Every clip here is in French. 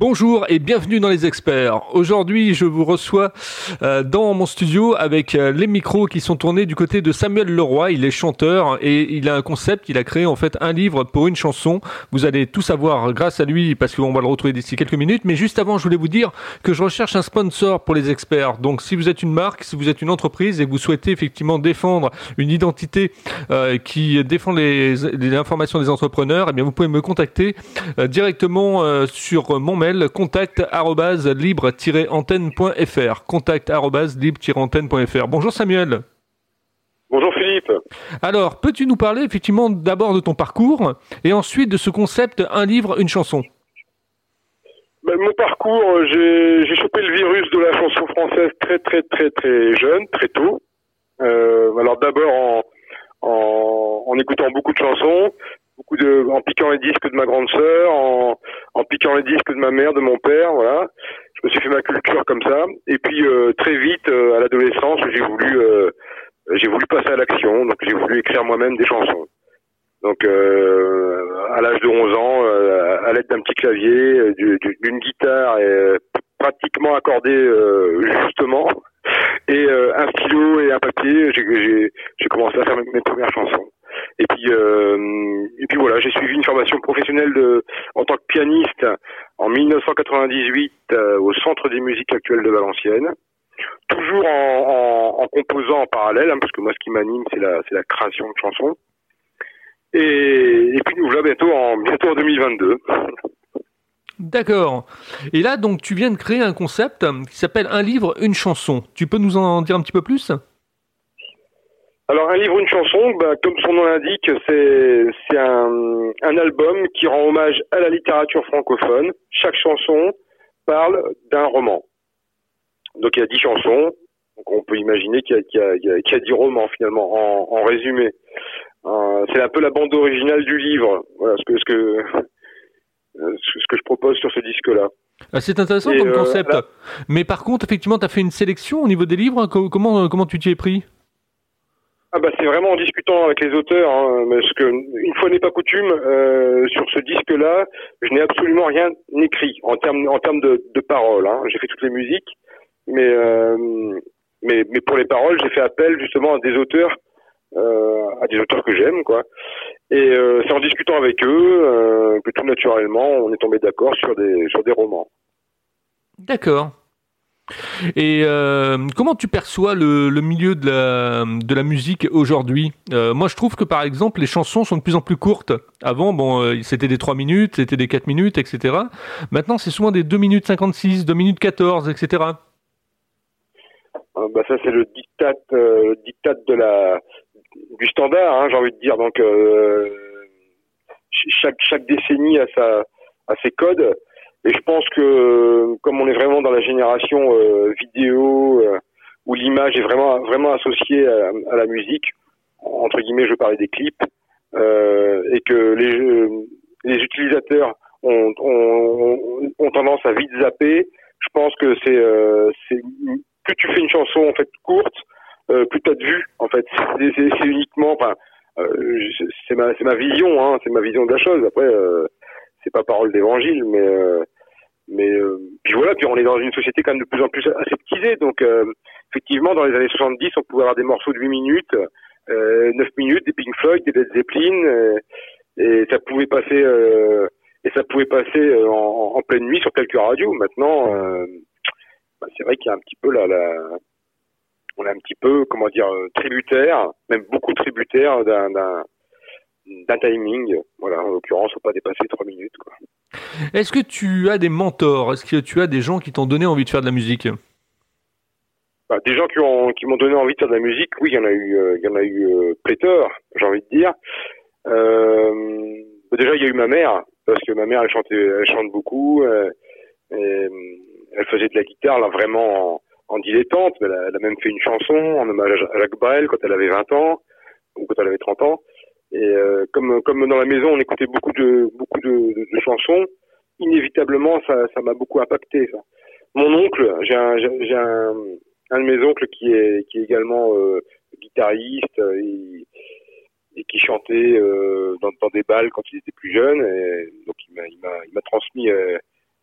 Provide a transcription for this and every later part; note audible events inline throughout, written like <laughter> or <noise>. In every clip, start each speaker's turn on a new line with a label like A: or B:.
A: Bonjour et bienvenue dans les experts. Aujourd'hui, je vous reçois euh, dans mon studio avec euh, les micros qui sont tournés du côté de Samuel Leroy. Il est chanteur et il a un concept. Il a créé en fait un livre pour une chanson. Vous allez tout savoir grâce à lui parce qu'on va le retrouver d'ici quelques minutes. Mais juste avant, je voulais vous dire que je recherche un sponsor pour les experts. Donc, si vous êtes une marque, si vous êtes une entreprise et vous souhaitez effectivement défendre une identité euh, qui défend les, les, informations des entrepreneurs, eh bien, vous pouvez me contacter directement sur mon mail contact libre-antenne.fr. Contact libre-antenne.fr. Bonjour Samuel.
B: Bonjour Philippe.
A: Alors, peux-tu nous parler effectivement d'abord de ton parcours et ensuite de ce concept un livre, une chanson?
B: Ben, Mon parcours, j'ai chopé le virus de la chanson française très très très très jeune, très tôt. Euh, alors d'abord en, en, en, écoutant beaucoup de chansons, beaucoup de, en piquant les disques de ma grande sœur, en, en piquant les disques de ma mère, de mon père, voilà. Je me suis fait ma culture comme ça. Et puis euh, très vite, euh, à l'adolescence, j'ai voulu, euh, j'ai voulu passer à l'action. Donc j'ai voulu écrire moi-même des chansons. Donc à l'âge de 11 ans, à l'aide d'un petit clavier, d'une guitare pratiquement accordée justement, et un stylo et un papier, j'ai commencé à faire mes premières chansons. Et puis, euh, et puis voilà, j'ai suivi une formation professionnelle de, en tant que pianiste en 1998 euh, au Centre des musiques actuelles de Valenciennes. Toujours en, en, en composant en parallèle, hein, parce que moi, ce qui m'anime, c'est la, c'est la création de chansons. Et, et puis nous voilà bientôt en, bientôt en 2022.
A: D'accord. Et là, donc, tu viens de créer un concept qui s'appelle Un livre, une chanson. Tu peux nous en dire un petit peu plus?
B: Alors un livre, une chanson, bah, comme son nom l'indique, c'est un, un album qui rend hommage à la littérature francophone. Chaque chanson parle d'un roman. Donc il y a dix chansons, donc on peut imaginer qu'il y, y, y, a dix romans finalement en, en résumé. Euh, c'est un peu la bande originale du livre. Voilà ce que ce que ce que je propose sur ce disque-là.
A: Ah, c'est intéressant comme euh, concept. Mais par contre, effectivement, tu as fait une sélection au niveau des livres. Comment comment tu t'y es pris?
B: Ah bah c'est vraiment en discutant avec les auteurs, hein, parce que une fois n'est pas coutume, euh, sur ce disque-là, je n'ai absolument rien écrit en termes en termes de, de paroles. Hein. J'ai fait toutes les musiques, mais euh, mais mais pour les paroles, j'ai fait appel justement à des auteurs, euh, à des auteurs que j'aime, quoi. Et euh, c'est en discutant avec eux euh, que tout naturellement, on est tombé d'accord sur des sur des romans.
A: D'accord. Et euh, comment tu perçois le, le, milieu de la, de la musique aujourd'hui? Euh, Moi, je trouve que par exemple, les chansons sont de plus en plus courtes. Avant, bon, euh, c'était des 3 minutes, c'était des 4 minutes, etc. Maintenant, c'est souvent des 2 minutes 56, 2 minutes 14, etc.
B: Ah, bah ça, c'est le diktat, euh, diktat de la, du standard, hein, j'ai envie de dire. Donc, euh, chaque, chaque décennie a, sa, a ses codes. Et je pense que comme on est vraiment dans la génération euh, vidéo euh, où l'image est vraiment vraiment associée à, à, la musique, entre guillemets, je parlais des clips, euh, et que les les utilisateurs ont, ont, ont, tendance à vite zapper. Je pense que c'est euh, plus tu fais une chanson en fait courte, euh, plus tu as de vues. En fait, c'est uniquement, enfin, c'est ma c'est ma vision, hein, c'est ma vision de la chose. Après c'est pas parole d'évangile, mais euh, mais euh, puis voilà, puis on est dans une société quand même de plus en plus aseptisée, donc euh, effectivement dans les années 70, on pouvait avoir des morceaux de 8 minutes, euh, 9 minutes, des Pink Floyd, des Led Zeppelin, et ça pouvait passer et ça pouvait passer en, en, pleine nuit sur quelques radios. Maintenant, bah, c'est vrai qu'il y a un petit peu la, la on est un petit peu comment dire tributaire, même beaucoup tributaire d'un d'un timing. Voilà, en l'occurrence, faut pas dépasser trois minutes.
A: Est-ce que tu as des mentors? Est-ce que tu as des gens qui t'ont donné envie de faire de la musique?
B: Bah, Des gens qui ont qui m'ont donné envie de faire de la musique, oui, il y en a eu, euh, il y en a eu euh, pléthore, j'ai envie de dire. Euh, déjà, il y a eu ma mère parce que ma mère, elle chantait, elle chante beaucoup. Euh, et, elle faisait de la guitare là vraiment en, en dilettante. Elle a, elle a, même fait une chanson en hommage à Jacques Brel quand elle avait 20 ans ou quand elle avait 30 ans. Et euh, comme comme dans la maison, on écoutait beaucoup de beaucoup de, de, chansons, inévitablement, ça ça m'a beaucoup impacté. Ça. Mon oncle, j'ai un j'ai un, un de mes oncles qui est qui est également euh, guitariste et, et, qui chantait euh, dans, dans des balles quand il était plus jeune. Et donc il m'a il m'a il m'a transmis euh,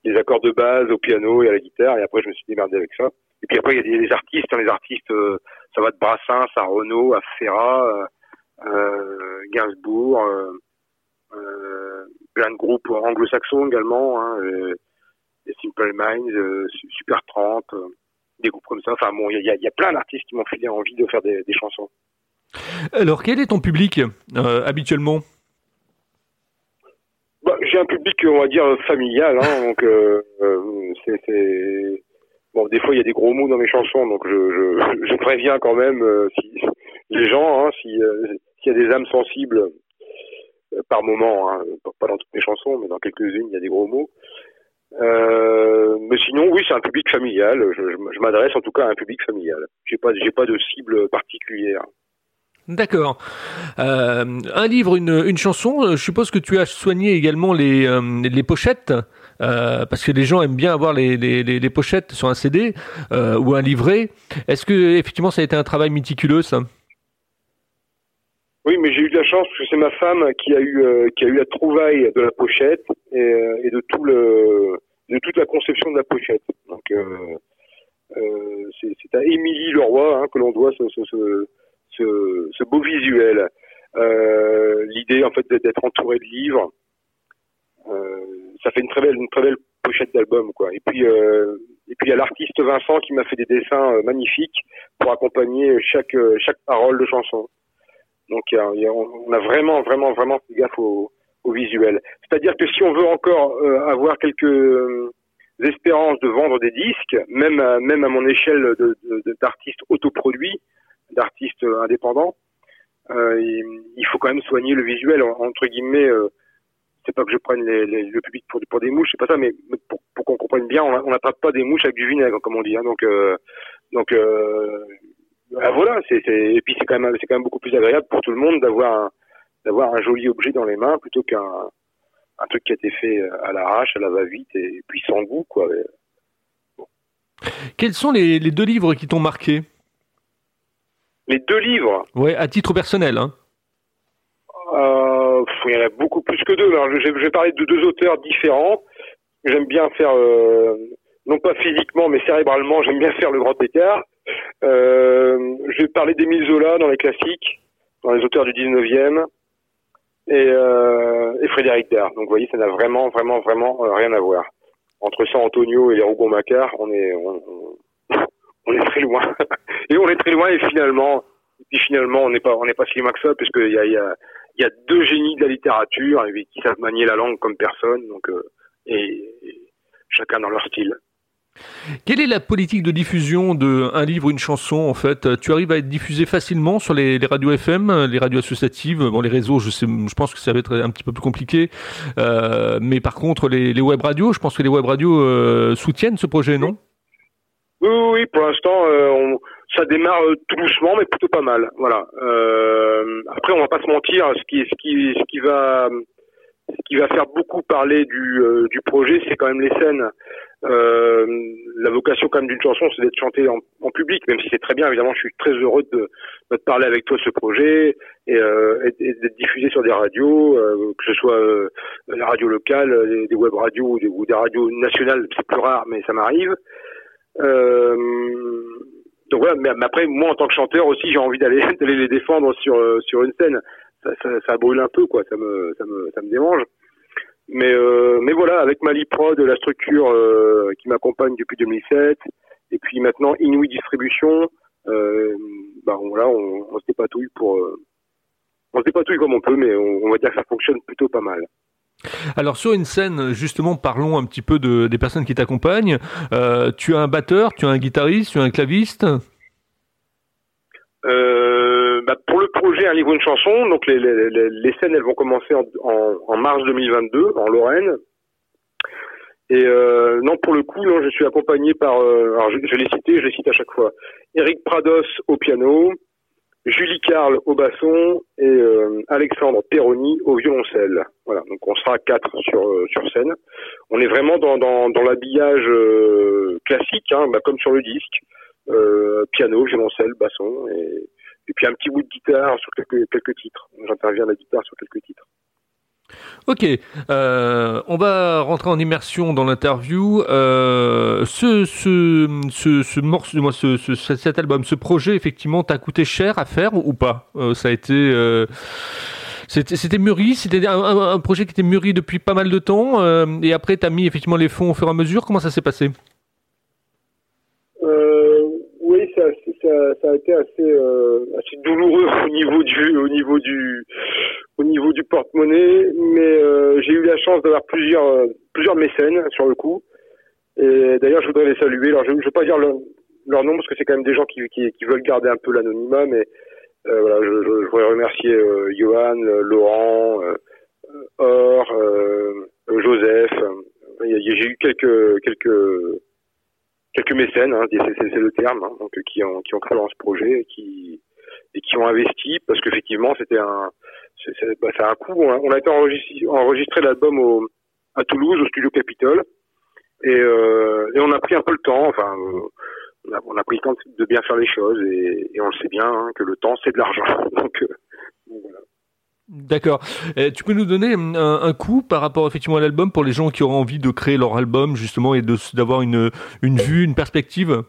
B: les accords de base au piano et à la guitare, et après je me suis démerdé avec ça. Et puis après il y a des, artistes, hein, les artistes, euh, ça va de Brassens à Renault, à Ferrat, euh, Gainsbourg, euh, plein de groupes anglo-saxons également, hein, les Simple Minds, Super 30, des groupes comme ça. Enfin bon, il y a, y a, plein d'artistes qui m'ont filé envie de faire des, des chansons.
A: Alors quel est ton public habituellement?
B: Bah, J'ai un public, on va dire, familial. Hein, donc, euh, euh c'est, Bon, des fois, il y a des gros mots dans mes chansons, donc je, je, <laughs> je préviens quand même euh, si, les gens, hein, euh, s'il y a des âmes sensibles par moment, hein, pas dans toutes mes chansons, mais dans quelques-unes, il y a des gros mots. mais sinon, oui, c'est un public familial. Je, m'adresse en tout cas à un public familial. J'ai pas, j'ai pas de cible particulière.
A: D'accord. Euh, un livre, une, une, chanson. Euh, je suppose que tu as soigné également les, euh, pochettes, euh, parce que les gens aiment bien avoir les, les, pochettes sur un CD euh, ou un livret. Est-ce que effectivement ça a été un travail méticuleux ça?
B: Oui, mais j'ai eu de la chance parce que c'est ma femme qui a eu qui a eu la trouvaille de la pochette et, et de tout le de toute la conception de la pochette. Donc c'est à Émilie Leroy hein, que l'on doit ce, ce, ce ce, beau visuel. Euh, L'idée en fait d'être entouré de livres, euh, ça fait une très belle, une très belle pochette d'album quoi. Et puis euh, et puis il y a l'artiste Vincent qui m'a fait des dessins euh, magnifiques pour accompagner chaque euh, chaque parole de chanson. Donc on a vraiment vraiment vraiment fait gaffe au, visuel. C'est-à-dire que si on veut encore euh, avoir quelques espérances de vendre des disques, même à, même à mon échelle d'artiste de, de, autoproduit, d'artistes indépendants, euh, il, faut quand même soigner le visuel entre guillemets. Euh, c'est pas que je prenne le public pour, des mouches, c'est pas ça, mais, pour, qu'on comprenne bien, on n'attrape pas des mouches avec du vinaigre, comme on dit. Hein, donc, euh, donc euh, bah voilà. C'est, et puis c'est quand même, c'est quand même beaucoup plus agréable pour tout le monde d'avoir un, d'avoir un joli objet dans les mains plutôt qu'un un truc qui a été fait à l'arrache, à la va-vite et, puis sans goût, quoi.
A: Bon. Quels sont les, les deux livres qui t'ont marqué?
B: Les deux livres?
A: Ouais, à titre personnel. Hein.
B: Euh, il y en a beaucoup plus que deux. Alors, je, vais parler de deux auteurs différents. J'aime bien faire, euh, non pas physiquement, mais cérébralement, j'aime bien faire le grand écart. Euh, je vais parler d'Émile Zola dans les classiques, dans les auteurs du 19e, et, euh, et Frédéric Dard. Donc, vous voyez, ça n'a vraiment, vraiment, vraiment euh, rien à voir. Entre San Antonio et les Rougon-Macquart, <laughs> on est, très loin. <laughs> et on est très loin et finalement, puis finalement, on n'est pas, on si loin que ça, puisqu'il y a, deux génies de la littérature qui savent manier la langue comme personne, donc et, chacun dans leur style.
A: Quelle est la politique de diffusion de livre, une chanson en fait? Tu arrives à être diffusé facilement sur les, les, radios FM, les radios associatives, bon les réseaux, je sais, je pense que ça va être un petit peu plus compliqué, euh, mais par contre les, les web radios, je pense que les web radios euh, soutiennent ce projet, non?
B: Oui, oui, pour l'instant, euh, ça démarre euh, tout doucement, mais plutôt pas mal. Voilà. Euh, après, on va pas se mentir, ce qui, ce qui, ce qui va, ce qui va faire beaucoup parler du, euh, du projet, c'est quand même les scènes. Euh, la vocation quand même d'une chanson, c'est d'être chantée en, en, public, même si c'est très bien. Évidemment, je suis très heureux de, de parler avec toi de ce projet et, euh, et, d'être diffusé sur des radios, euh, que ce soit euh, la radio locale, des, des web radios ou des, ou des radios nationales. C'est plus rare, mais ça m'arrive. Euh, donc voilà, mais, après, moi en tant que chanteur aussi, j'ai envie d'aller <laughs> les défendre sur sur une scène. Ça, ça, ça, brûle un peu, quoi. Ça me ça me ça me dérange. Mais euh, mais voilà, avec Maliprod, la structure euh, qui m'accompagne depuis 2007, et puis maintenant Inouï Distribution, euh, bah voilà, on, on se dépatouille pour euh, on se dépatouille comme on peut, mais on, on va dire que ça fonctionne plutôt pas mal.
A: Alors sur une scène, justement, parlons un petit peu de, des personnes qui t'accompagnent. Euh, tu as un batteur, tu as un guitariste, tu as un claviste?
B: Euh, Un livre, une chanson, donc les, scènes, elles vont commencer en, mars 2022 en Lorraine. Et euh, non, pour le coup, je suis accompagné par, euh, alors je, je l'ai cité, je les cite à chaque fois, Eric Prados au piano, Julie Carl au basson et euh, Alexandre Perroni au violoncelle. Voilà, donc on sera quatre sur sur scène. On est vraiment dans dans, l'habillage classique, hein, bah, comme sur le disque, piano, violoncelle, basson et, et puis un petit bout de guitare sur quelques quelques titres. J'interviens à la guitare sur quelques titres.
A: Ok, euh, on va rentrer en immersion dans l'interview. Euh, ce, ce, ce, ce morceau, cet album, ce projet, effectivement, t'a coûté cher à faire ou pas? Euh, Ça a été, c'était mûri, c'était un, un, projet qui était mûri depuis pas mal de temps, et après, t'as mis effectivement les fonds au fur et à mesure. Comment ça s'est passé
B: Oui, ça, ça, a été assez, assez douloureux au niveau du, au niveau du au niveau du porte-monnaie, mais euh, j'ai eu la chance d'avoir plusieurs euh, plusieurs mécènes sur le coup. Et d'ailleurs, je voudrais les saluer. Alors, je ne veux pas dire leur, nom parce que c'est quand même des gens qui, qui, veulent garder un peu l'anonymat, mais euh, voilà, je, voudrais remercier euh, Johan, Laurent, euh, Or, Joseph. J'ai eu quelques quelques quelques mécènes, hein, c'est le terme, hein, donc qui ont qui ont créé dans ce projet et qui et qui ont investi parce qu'effectivement c'était un c'est bah, un coup. On a, on a été enregistré, enregistré l'album à Toulouse, au studio Capitol, et, euh, et, on a pris un peu le temps. Enfin, euh, on, a, on, a, pris le temps de bien faire les choses, et, et on le sait bien hein, que le temps c'est de l'argent. <laughs> Donc euh, voilà.
A: D'accord. Tu peux nous donner un, un, coup par rapport effectivement à l'album pour les gens qui auront envie de créer leur album justement et d'avoir une, vue, une perspective?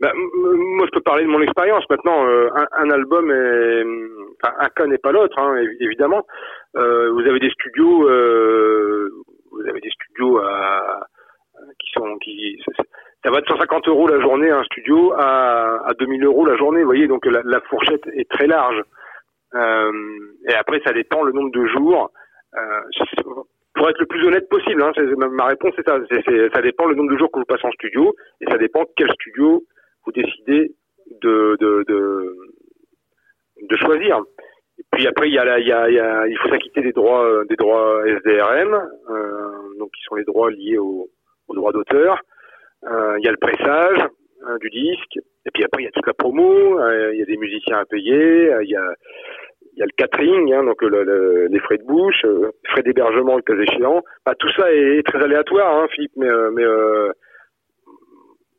B: Bah, moi, je peux parler de mon expérience. Maintenant, euh, un, album, un cas n'est pas l'autre, hein, évidemment. Euh, vous avez des studios, euh, vous avez des studios à, qui sont, qui, ça va de 150 euros la journée un studio à, à 2000 euros la journée. Vous voyez, donc la fourchette est très large. Euh, et après, ça dépend le nombre de jours. pour être le plus honnête possible, hein, ma réponse c'est ça. ça dépend le nombre de jours que vous passez en studio et ça dépend quel studio vous décidez de, de, de, de choisir. Et puis après, il y a, il y a, y a il faut s'acquitter des droits, des droits SDRM, euh, donc qui sont les droits liés au, au droit d'auteur. Euh, il y a le pressage euh, du disque. Et puis après, il y a toute la promo. Euh, il y a des musiciens à payer. Euh, il y a il y a le catering, hein, donc le, le, les frais de bouche, euh, frais d'hébergement le cas échéant. Bah, tout ça est, très aléatoire, hein, Philippe, mais, mais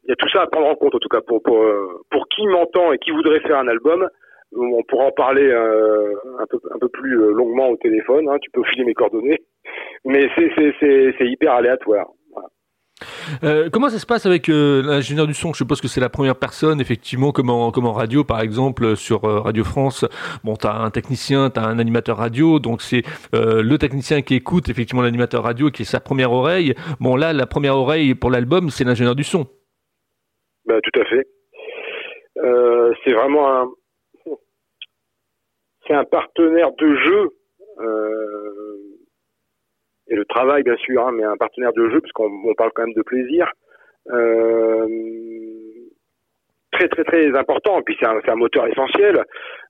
B: il y a tout ça à prendre en compte en tout cas pour pour pour qui m'entend et qui voudrait faire un album on pourra en parler euh, un peu un peu plus euh, longuement au téléphone hein, tu peux filer mes coordonnées mais c'est c'est c'est hyper aléatoire.
A: Euh, comment ça se passe avec euh, l'ingénieur du son? Je suppose que c'est la première personne, effectivement, comme en, radio, par exemple, sur euh, Radio France. Bon, tu as un technicien, tu as un animateur radio, donc c'est le technicien qui écoute, effectivement, l'animateur radio, qui est sa première oreille. Bon, là, la première oreille pour l'album, c'est l'ingénieur du son.
B: Bah, tout à fait. C'est vraiment un, c'est un partenaire de jeu et le travail bien sûr, hein, mais un partenaire de jeu parce qu'on on parle quand même de plaisir. Euh, très très très important. Et puis c'est un, un, moteur essentiel.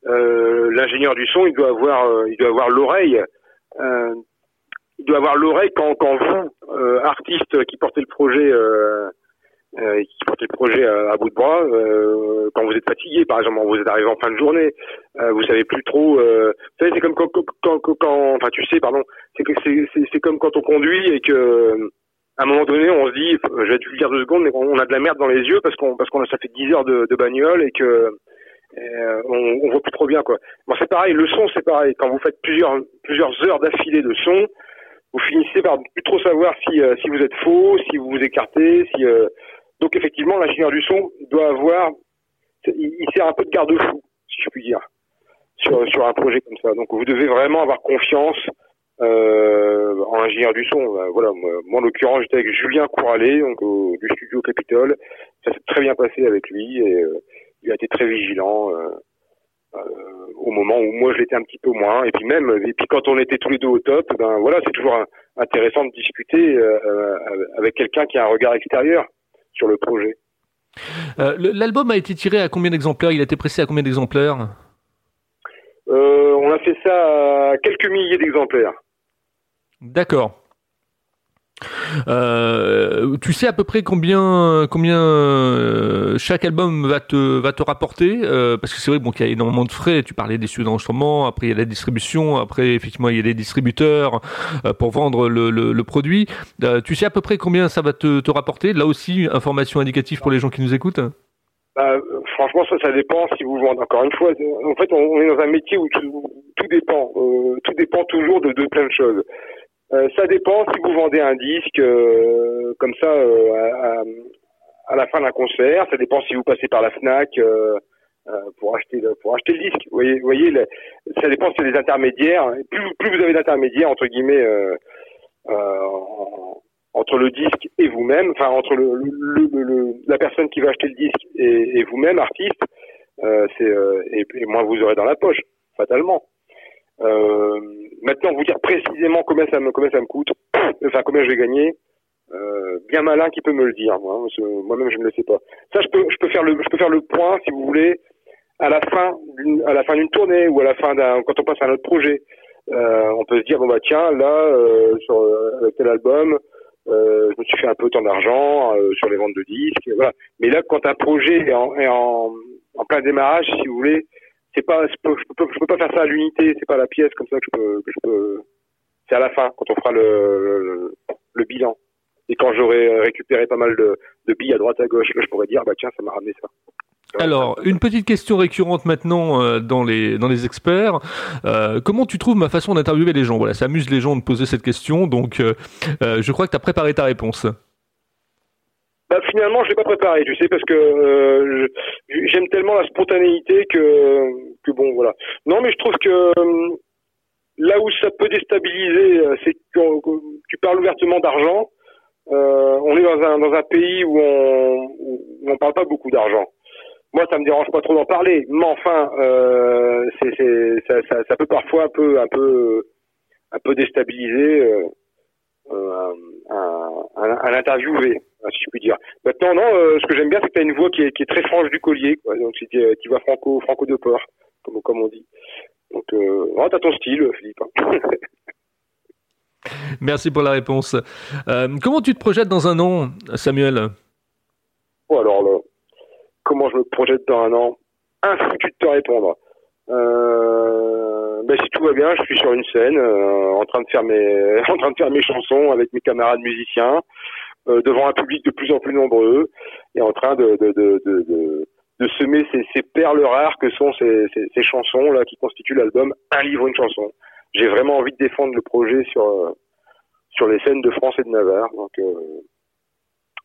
B: Euh, L'ingénieur du son, il doit avoir, euh, il doit avoir l'oreille. Euh, il doit avoir l'oreille quand, quand vous, euh, artiste qui portez le projet, euh, euh, qui portez le projet à, à bout de bras, euh, quand vous êtes fatigué, par exemple, vous êtes arrivé en fin de journée, euh, vous savez plus trop. Euh, vous savez, c'est comme quand, quand, quand, quand, enfin, tu sais, pardon, c'est que c'est comme quand on conduit et que à un moment donné, on se dit, je vais le dire deux secondes, mais on a de la merde dans les yeux parce qu'on parce qu'on a ça fait 10 heures de, de bagnole et que euh, on, on voit plus trop bien quoi. Bon, c'est pareil, le son c'est pareil. Quand vous faites plusieurs plusieurs heures d'affilée de son, vous finissez par plus trop savoir si euh, si vous êtes faux, si vous vous écartez, si euh, donc effectivement, l'ingénieur du son doit avoir, il, sert un peu de garde-fou, si je puis dire, sur, un projet comme ça. Donc vous devez vraiment avoir confiance euh, en ingénieur du son. Euh, voilà, moi, en l'occurrence, j'étais avec Julien Couralet, donc du studio Capitole. Ça s'est très bien passé avec lui et euh, il a été très vigilant. Euh, au moment où moi je l'étais un petit peu moins et puis même et puis quand on était tous les deux au top ben voilà c'est toujours intéressant de discuter avec quelqu'un qui a un regard extérieur sur le projet.
A: Euh, L'album a été tiré à combien d'exemplaires? Il a été pressé à combien d'exemplaires?
B: Euh, On a fait ça à quelques milliers d'exemplaires.
A: D'accord. Euh, tu sais à peu près combien combien euh, chaque album va te va te rapporter euh, parce que c'est vrai bon qu'il y a énormément de frais tu parlais des studios d'enregistrement après il y a la distribution après effectivement il y a des distributeurs euh, pour vendre le, le, le produit euh, tu sais à peu près combien ça va te, te rapporter? Là aussi information indicative pour les gens qui nous écoutent
B: bah, franchement, ça, ça dépend si vous vendez. Encore une fois, en fait, on, est dans un métier où tout, tout dépend. Euh, tout dépend toujours de, de plein de choses. Euh, ça dépend si vous vendez un disque euh, comme ça euh, à, à, la fin d'un concert. Ça dépend si vous passez par la Fnac pour acheter le, pour acheter le disque. Vous voyez, vous voyez ça dépend si des intermédiaires. Plus, plus vous avez d'intermédiaires entre guillemets entre le disque et vous-même, enfin entre le, le, le, la personne qui va acheter le disque et, et vous-même, artiste, euh, c'est euh, et, et, moins vous aurez dans la poche, fatalement. Euh, maintenant, vous dire précisément combien ça me combien ça me coûte, <coughs> enfin combien je vais gagner, euh, bien malin qui peut me le dire. Moi, moi-même, je ne le sais pas. Ça, je peux je peux faire le je peux faire le point si vous voulez à la fin d'une à la fin d'une tournée ou à la fin d'un quand on passe à un autre projet. Euh, on peut se dire bon bah tiens là euh, sur avec tel album euh, je me suis fait un peu tant d'argent euh, sur les ventes de disques, voilà. Mais là, quand un projet est en, est en, en plein démarrage, si vous voulez, c'est pas, je peux, je peux, je peux pas faire ça à l'unité, c'est pas la pièce comme ça que je peux, que je peux. C'est à la fin, quand on fera le, le, le bilan. Et quand j'aurai récupéré pas mal de, de billes à droite à gauche, là, je pourrais dire, bah tiens, ça m'a ramené ça.
A: Alors, une petite question récurrente maintenant euh, dans les dans les experts. Euh, comment tu trouves ma façon d'interviewer les gens? Voilà, ça amuse les gens de poser cette question, donc euh, euh je crois que tu as préparé ta réponse.
B: Bah, finalement, je l'ai pas préparé, tu sais, parce que euh, j'aime tellement la spontanéité que que bon, voilà. Non, mais je trouve que là où ça peut déstabiliser, c'est quand tu parles ouvertement d'argent. on est dans un dans un pays où on où on parle pas beaucoup d'argent moi ça me dérange pas trop d'en parler mais enfin euh, ça, peut parfois un peu un peu un peu déstabiliser euh, euh un, un, interviewé si je puis dire maintenant non euh, ce que j'aime bien c'est que tu as une voix qui est, qui est très franche du collier quoi. donc tu, tu vas franco franco de port comme comme on dit donc euh, oh, t'as ton style Philippe hein. <laughs>
A: Merci pour la réponse. Euh, comment tu te projettes dans un an, Samuel?
B: Oh, alors là, comment je me projette dans un an? Infoutu de te répondre. Euh, ben si tout va bien, je suis sur une scène, euh, en train de faire mes, <laughs> en train de faire mes chansons avec mes camarades musiciens, euh, devant un public de plus en plus nombreux, et en train de de, de, de, de semer ces, ces, perles rares que sont ces, ces, chansons là qui constituent l'album Un livre, une chanson. J'ai vraiment envie de défendre le projet sur sur les scènes de France et de Navarre. Donc euh,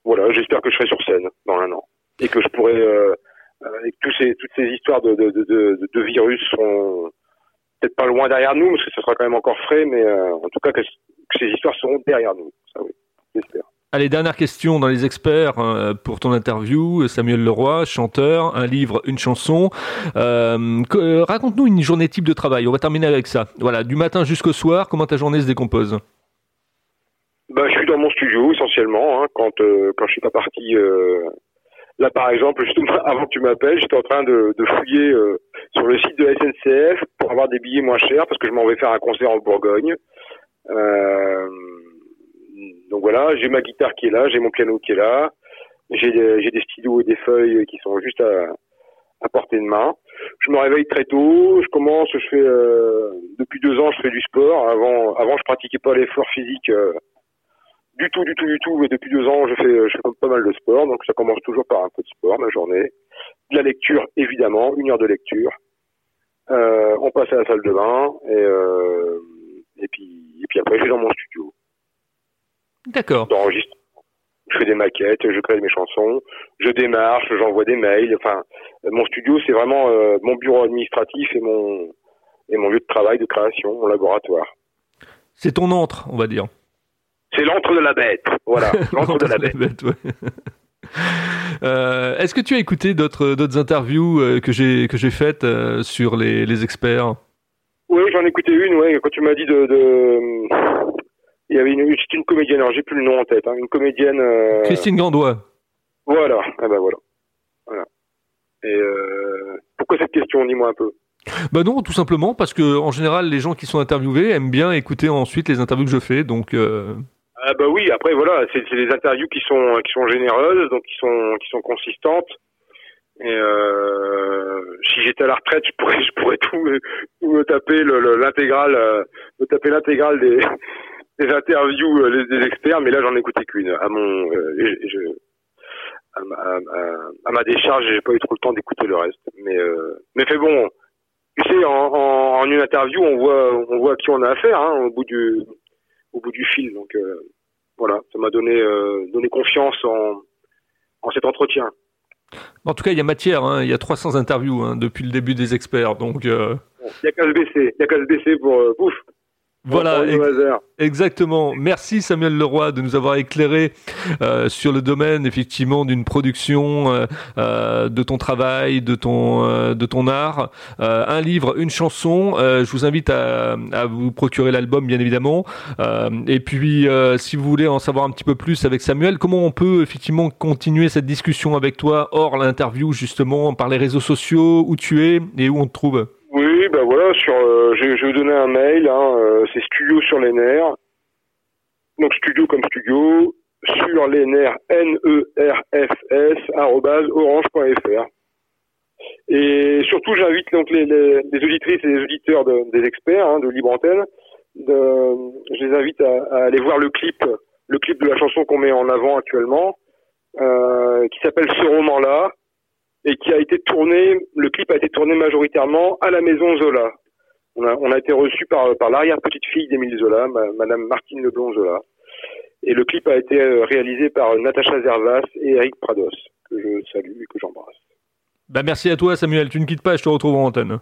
B: voilà, j'espère que je serai sur scène dans un an et que je pourrais euh, avec tous ces, toutes ces histoires de, de, de, de virus sont peut-être pas loin derrière nous, parce que ce sera quand même encore frais, mais euh, en tout cas que, que, ces histoires seront derrière nous. Ça oui, j'espère.
A: Allez, dernière question dans les experts euh, pour ton interview. Samuel Leroy, chanteur, un livre, une chanson. Euh, Raconte-nous une journée type de travail. On va terminer avec ça. Voilà, du matin jusqu'au soir, comment ta journée se décompose
B: bah, je suis dans mon studio essentiellement. Hein, quand euh, quand je suis pas parti Là, par exemple, justement, <laughs> avant que tu m'appelles, j'étais en train de, fouiller euh, sur le site de la SNCF pour avoir des billets moins chers parce que je m'en vais faire un concert en Bourgogne. Euh, donc voilà, j'ai ma guitare qui est là, j'ai mon piano qui est là, j'ai des, des stylos et des feuilles qui sont juste à, à portée de main. Je me réveille très tôt, je commence, je fais euh, depuis deux ans, je fais du sport. Avant, avant, je pratiquais pas l'effort physique euh, du tout, du tout, du tout. Mais depuis deux ans, je fais, je fais pas mal de sport, donc ça commence toujours par un peu de sport, ma journée. De la lecture, évidemment, une heure de lecture. Euh, on passe à la salle de bain et, euh, et puis et puis après, je vais dans mon studio.
A: D'accord.
B: J'enregistre. Je fais des maquettes, je crée mes chansons, je démarche, j'envoie des mails. Enfin, mon studio, c'est vraiment euh, mon bureau administratif et mon et mon lieu de travail, de création, mon laboratoire.
A: C'est ton antre, on va dire.
B: C'est l'antre de la bête. Voilà, <laughs> l'antre de la bête. bête ouais. <laughs>
A: euh, Est-ce que tu as écouté d'autres interviews euh, que j'ai faites euh, sur les, les experts?
B: Oui, j'en ai écouté une. Ouais, quand tu m'as dit de, de, il y avait une c'était une comédienne. Alors j'ai plus le nom en tête. Hein, une comédienne.
A: Christine Gandois.
B: Voilà. Ah ben voilà. Voilà. Et pourquoi cette question Dis-moi un peu?
A: Bah non, tout simplement parce que en général, les gens qui sont interviewés aiment bien écouter ensuite les interviews que je fais, donc. Euh...
B: Ah bah oui, après voilà, c'est des interviews qui sont qui sont généreuses, donc qui sont qui sont consistantes. Et euh, si j'étais à la retraite, je pourrais je pourrais tout tout me taper l'intégrale euh, me taper l'intégrale des des interviews euh, des experts, mais là j'en écoutais qu'une. À mon euh, je, à, ma décharge, j'ai pas eu trop le temps d'écouter le reste. Mais mais fait bon, tu sais, en, une interview, on voit on voit à qui on a affaire hein, au bout du au bout du fil. Donc voilà, ça m'a donné donné confiance en en cet entretien.
A: En tout cas, il y a matière, hein. il y a 300 interviews hein, depuis le début des experts, donc...
B: Il n'y a qu'à se baisser, il n'y a qu'à se baisser pour... pouf
A: voilà, exactement. Merci Samuel Leroy de nous avoir éclairé euh, sur le domaine effectivement d'une production, euh, euh, de ton travail, de ton de ton art. un livre, une chanson. je vous invite à, à vous procurer l'album bien évidemment. et puis si vous voulez en savoir un petit peu plus avec Samuel, comment on peut effectivement continuer cette discussion avec toi hors l'interview justement par les réseaux sociaux, où tu es et où on te trouve?
B: Oui, ben voilà, sur, euh, je, vais vous donner un mail, hein, euh, c'est studio sur les nerfs. Donc studio comme studio, sur les nerfs, N-E-R-F-S, orange.fr. Et surtout, j'invite donc les, les, auditrices et les auditeurs des experts hein, de Libre Antenne, de, je les invite à, aller voir le clip, le clip de la chanson qu'on met en avant actuellement, euh, qui s'appelle Ce roman-là, et qui a été tourné, le clip a été tourné majoritairement à la maison Zola. On a, on a été reçu par, par l'arrière-petite-fille d'Émile Zola, Madame Martine Leblond Zola. Et le clip a été euh, réalisé par Natacha Zervas et Eric Prados, que je salue et que j'embrasse.
A: Bah merci à toi Samuel, tu ne quittes pas, je te retrouve en antenne.